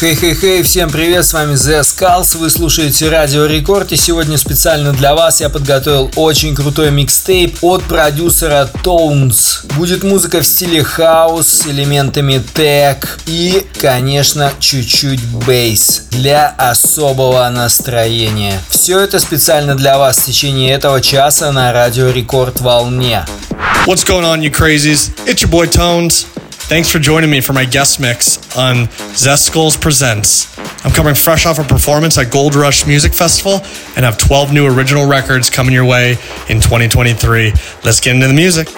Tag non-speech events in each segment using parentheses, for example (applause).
Хей-хей-хей, всем привет, с вами The Skulls, вы слушаете Радио Рекорд и сегодня специально для вас я подготовил очень крутой микстейп от продюсера Tones. Будет музыка в стиле хаус с элементами тег и, конечно, чуть-чуть бейс для особого настроения. Все это специально для вас в течение этого часа на Радио Рекорд волне. What's going on, you crazies? It's your boy Tones. Thanks for joining me for my guest mix on Zeskullz Presents. I'm coming fresh off a performance at Gold Rush Music Festival and have 12 new original records coming your way in 2023. Let's get into the music.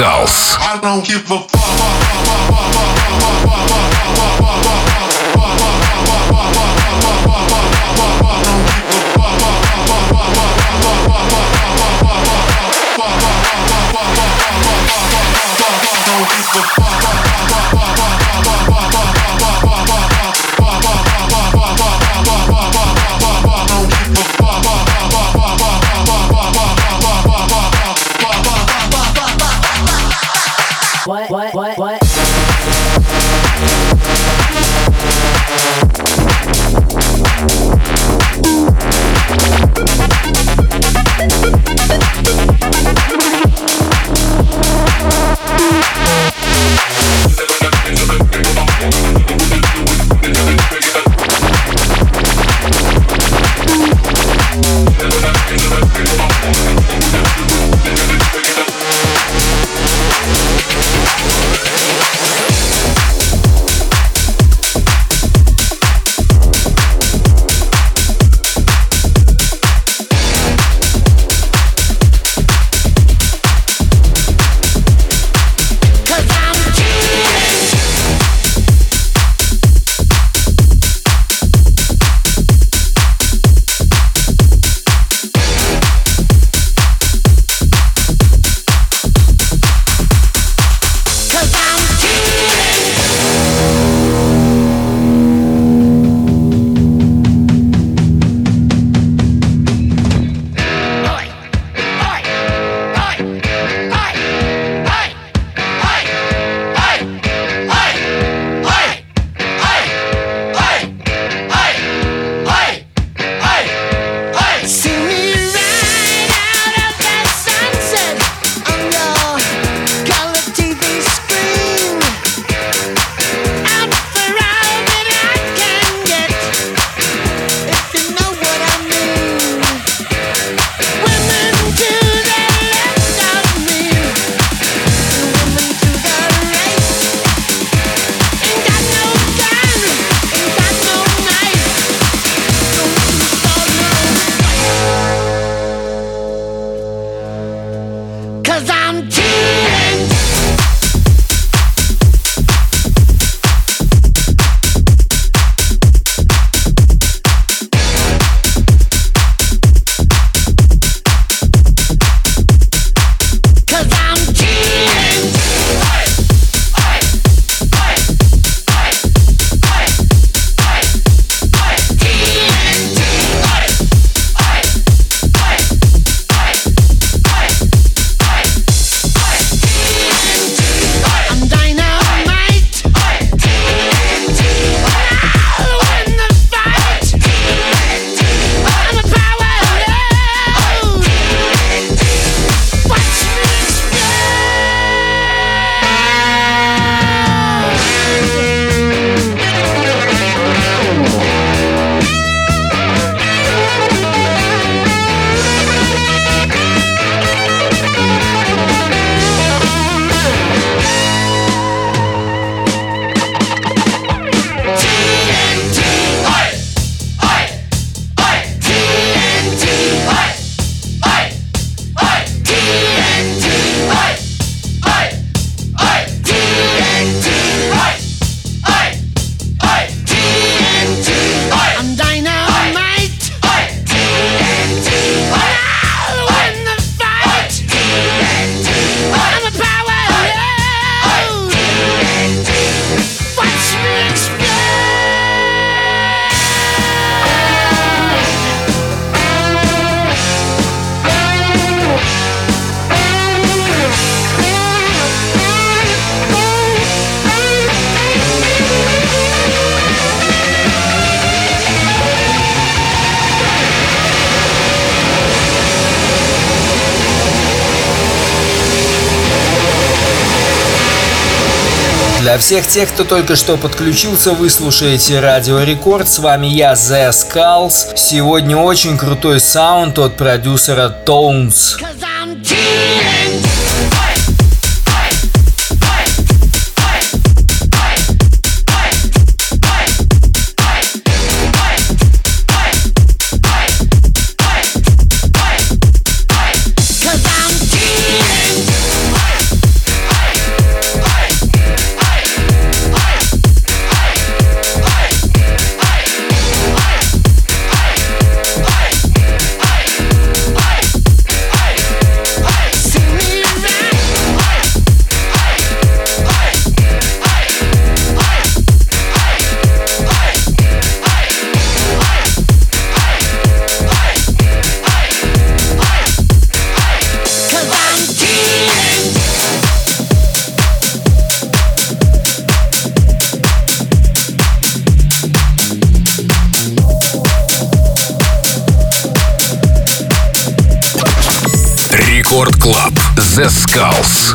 I don't give a Cause I'm Для всех тех, кто только что подключился, вы слушаете Радио Рекорд. С вами я, The Skulls. Сегодня очень крутой саунд от продюсера Tones. Рекорд Skulls.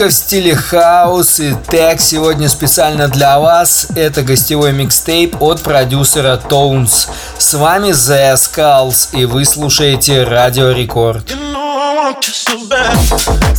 Музыка в стиле хаос и тег сегодня специально для вас. Это гостевой микстейп от продюсера Tones. С вами The Skulls и вы слушаете Радио Рекорд. You know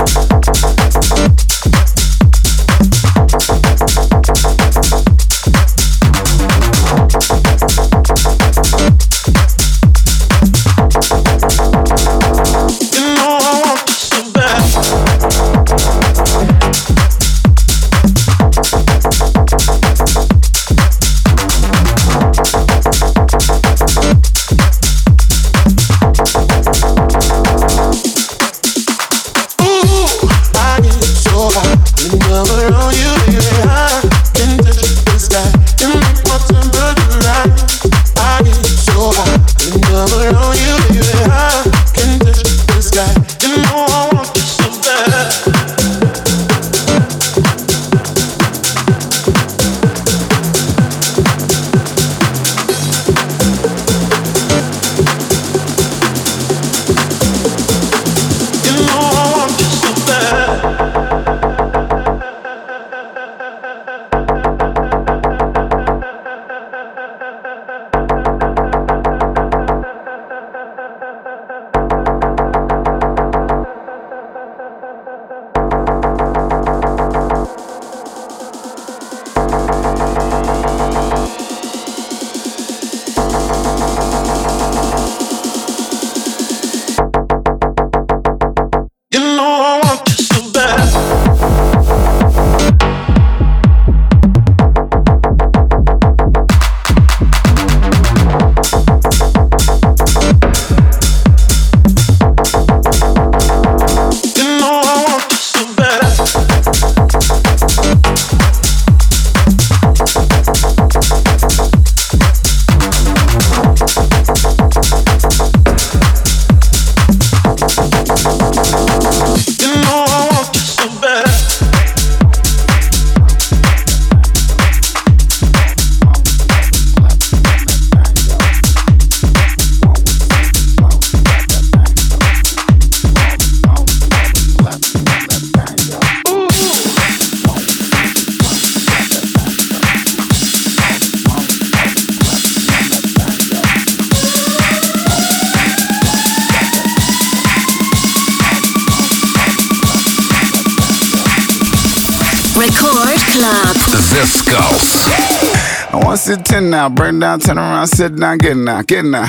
sit 10 now, burn down, turn around, sit down, get now, get now.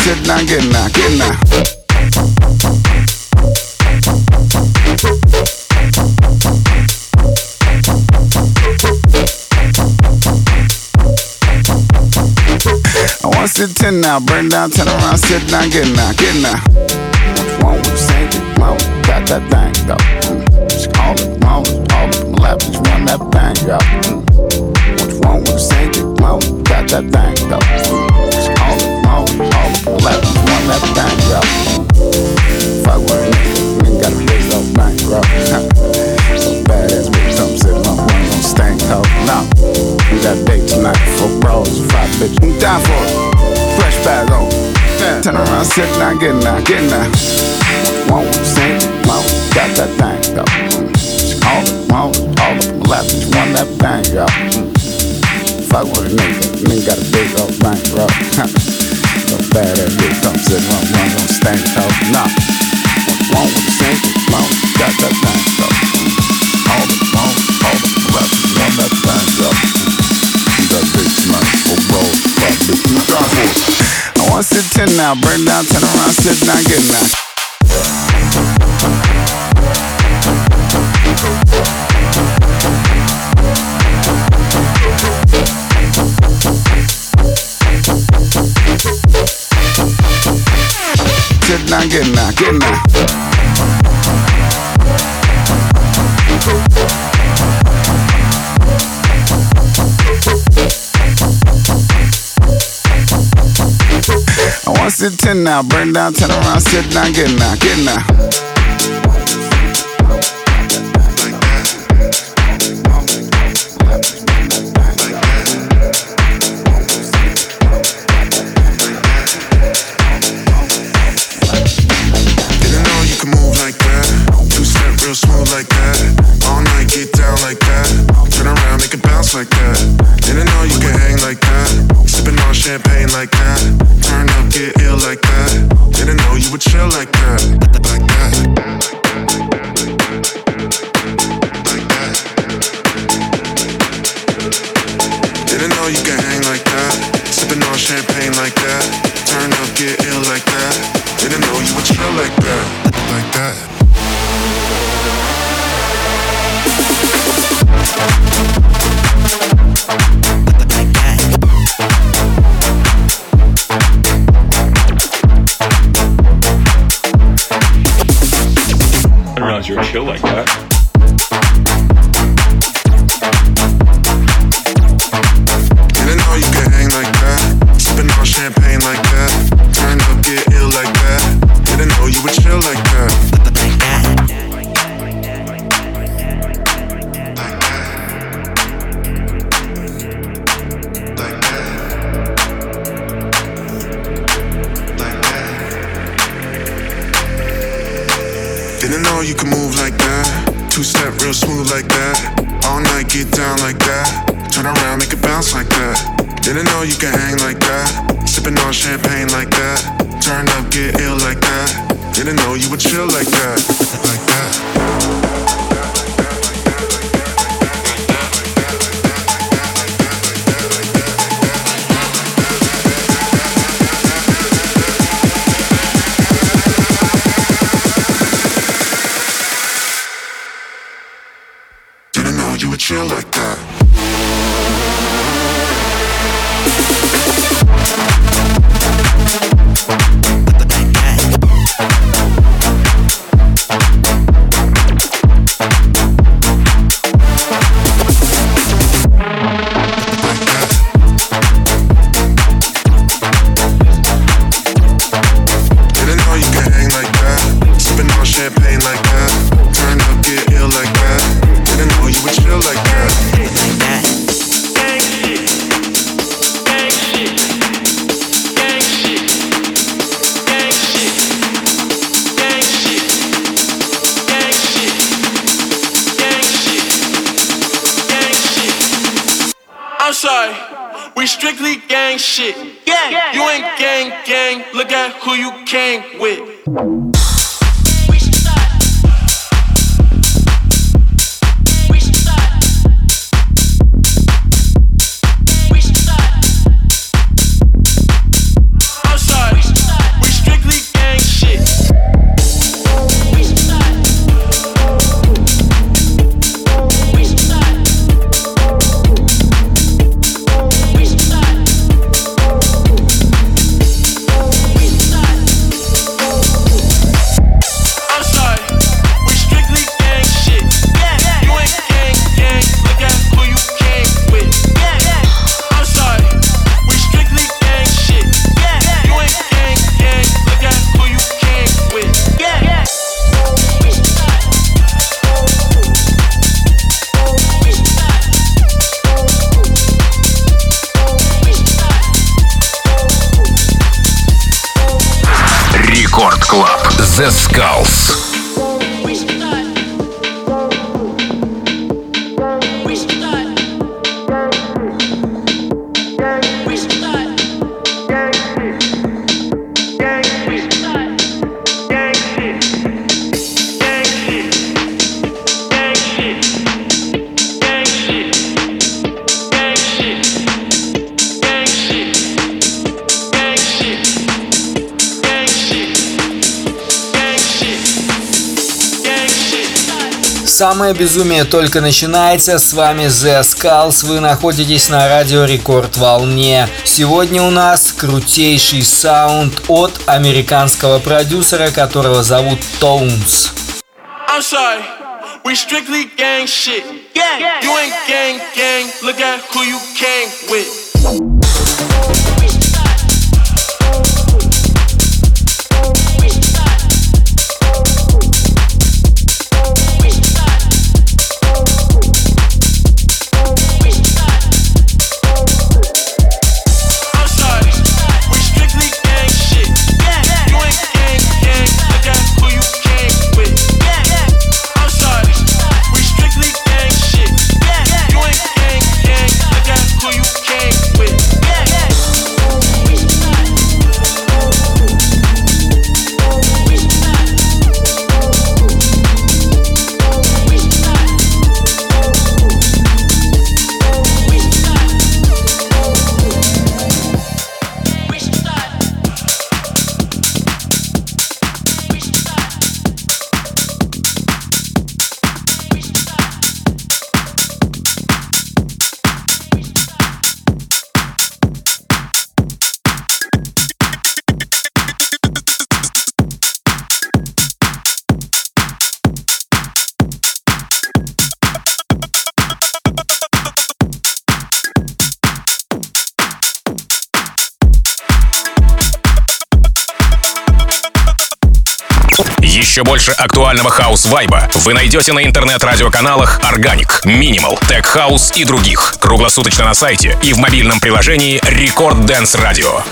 Sit down, get now, get now. Sit 10 now, burn down, turn around, sit down, get now, get now. What's wrong saying it? Mom, got that thing, go. Mm. Call it, mom, all up in my lap, just run that thing, go. Mm. What's wrong saying it? Mom, got that thing, go. Mm. Call it, mom, all up in my lap, just run that thing, go. Fuck with a nigga, ain't got a bitch, thing, bro. so badass bitch, I'm sitting on one, on stank, hoe. Nah, we got date tonight, four bros, five bitches, I'm down for it Turn around, sit down, get now, get now. Won't sing, won't got that thing. Just call it, won't, all up my lap, just want that thing, yo. Fuck with a nigga, nigga got a big old thing, so (laughs) bad ass bitch, I'm sitting on one, on stank, ho. Nah. Won't sing, won't got that thing, go. To 10 now, burn down, turn around, sit down, get now. Sit down, get now, get now. I sit 10 now, burn down, turn around, sit down, get now, get now. pain like that. Самое безумие только начинается. С вами The Skulls. Вы находитесь на радио Рекорд волне. Сегодня у нас крутейший саунд от американского продюсера, которого зовут Tones. I'm sorry, we strictly gang shit. Gang. You ain't gang gang. Look at who you came with. Вы найдете на интернет-радиоканалах Organic, Minimal, Tech House и других. Круглосуточно на сайте и в мобильном приложении Record Dance Radio.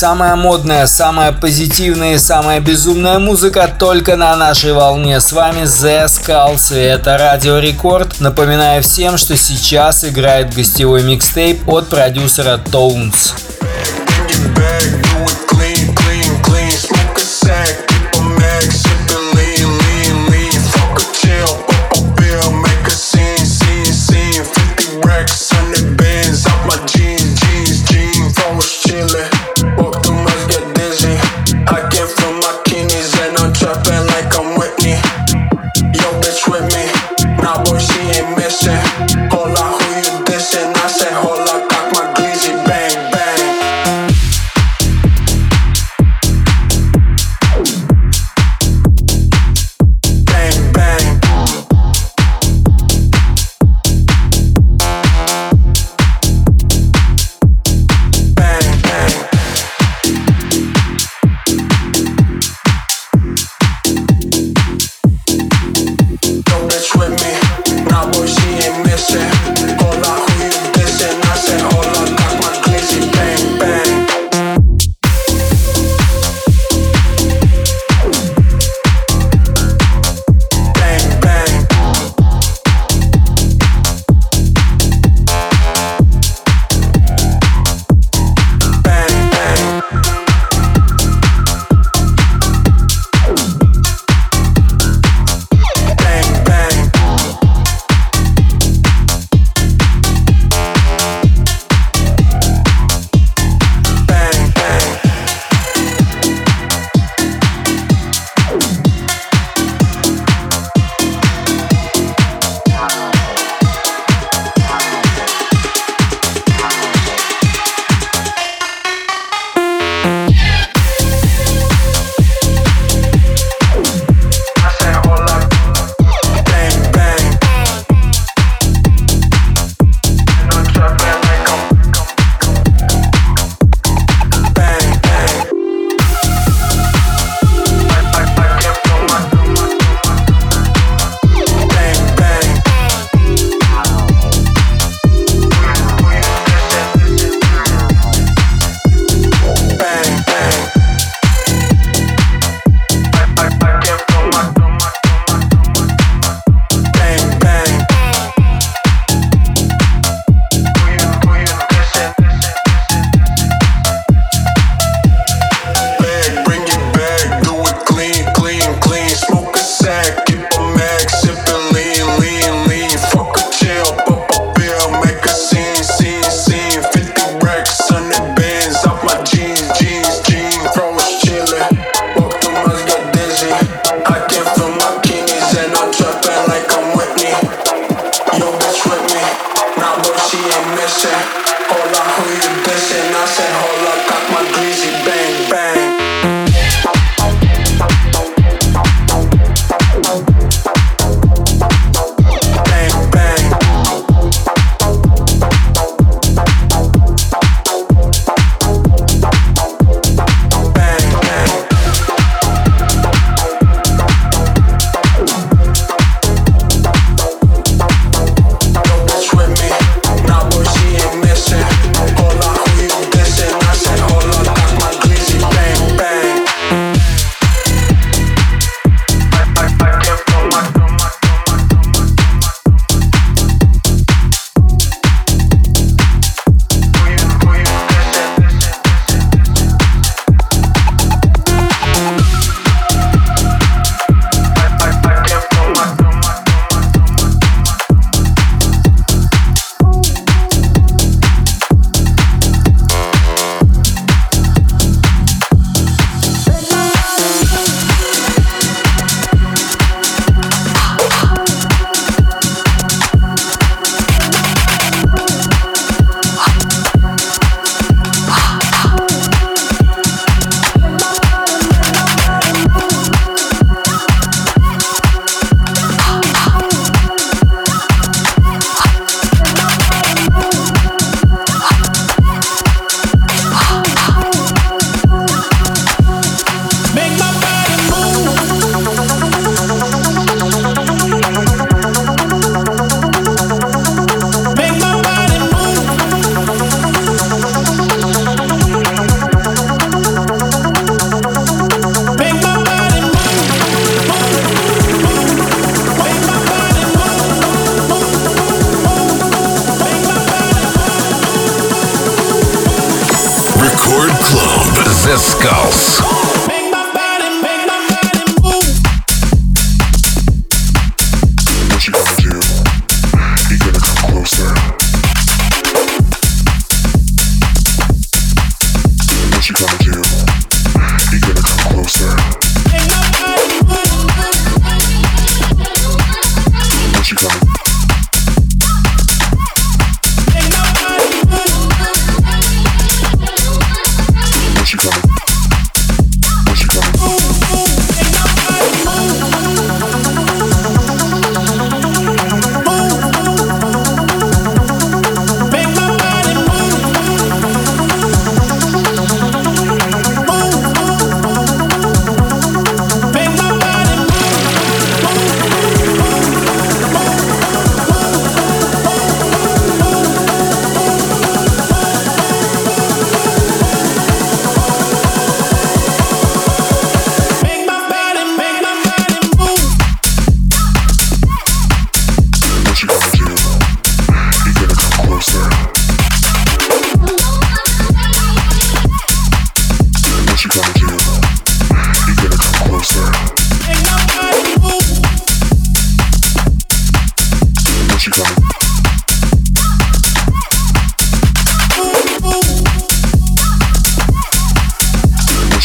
Самая модная, самая позитивная и самая безумная музыка только на нашей волне. С вами The Skulls и это Радио Рекорд. Напоминаю всем, что сейчас играет гостевой микстейп от продюсера Tones. Albo zimny się Ona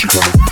Chicago.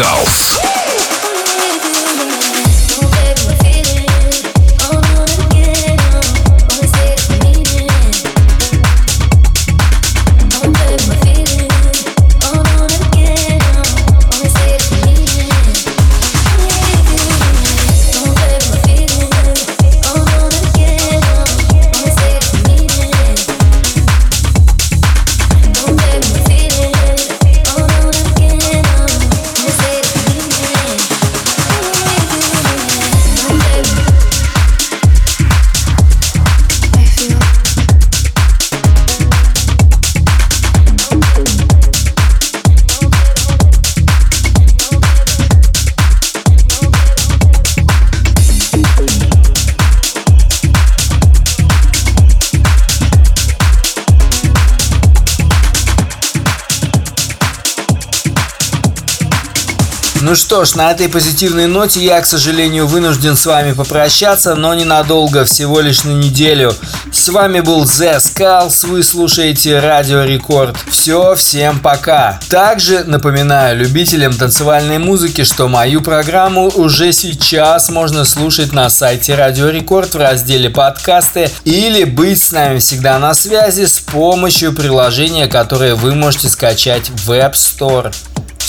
The Ну что ж, на этой позитивной ноте я, к сожалению, вынужден с вами попрощаться, но ненадолго, всего лишь на неделю. С вами был The Skulls, вы слушаете Радио Рекорд. Все, всем пока. Также напоминаю любителям танцевальной музыки, что мою программу уже сейчас можно слушать на сайте Радио Рекорд в разделе подкасты или быть с нами всегда на связи с помощью приложения, которое вы можете скачать в App Store.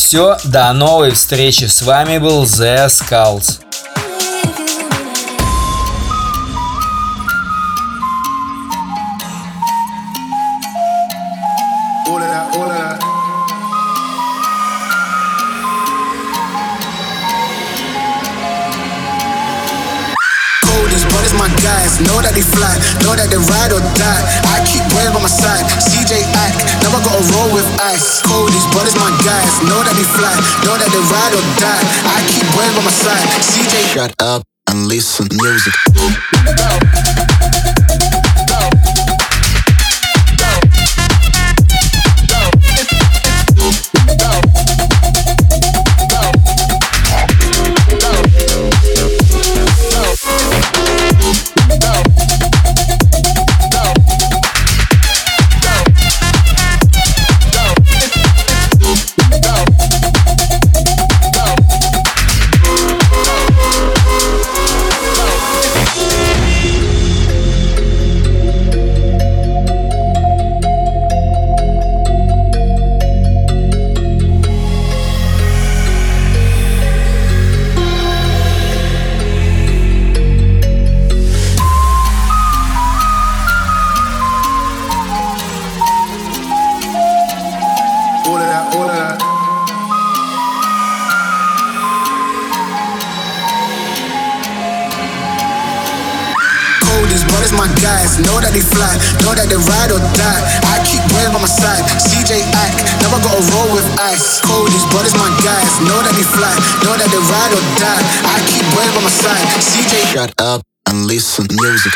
Все, до новой встречи. С вами был The Skulls. Know that they fly, know that they ride or die. I keep well by my side, CJ never gotta roll with ice. Cody's brothers, my guys, know that they fly, know that they ride or die. I keep my side, CJ. Shut up and listen music. Know that they fly, know that they ride or die. I keep well by my side, CJ Ack, never gotta roll with ice. Cody's brothers, my guys, know that they fly, know that they ride or die. I keep well by my side, CJ. Shut up and listen music.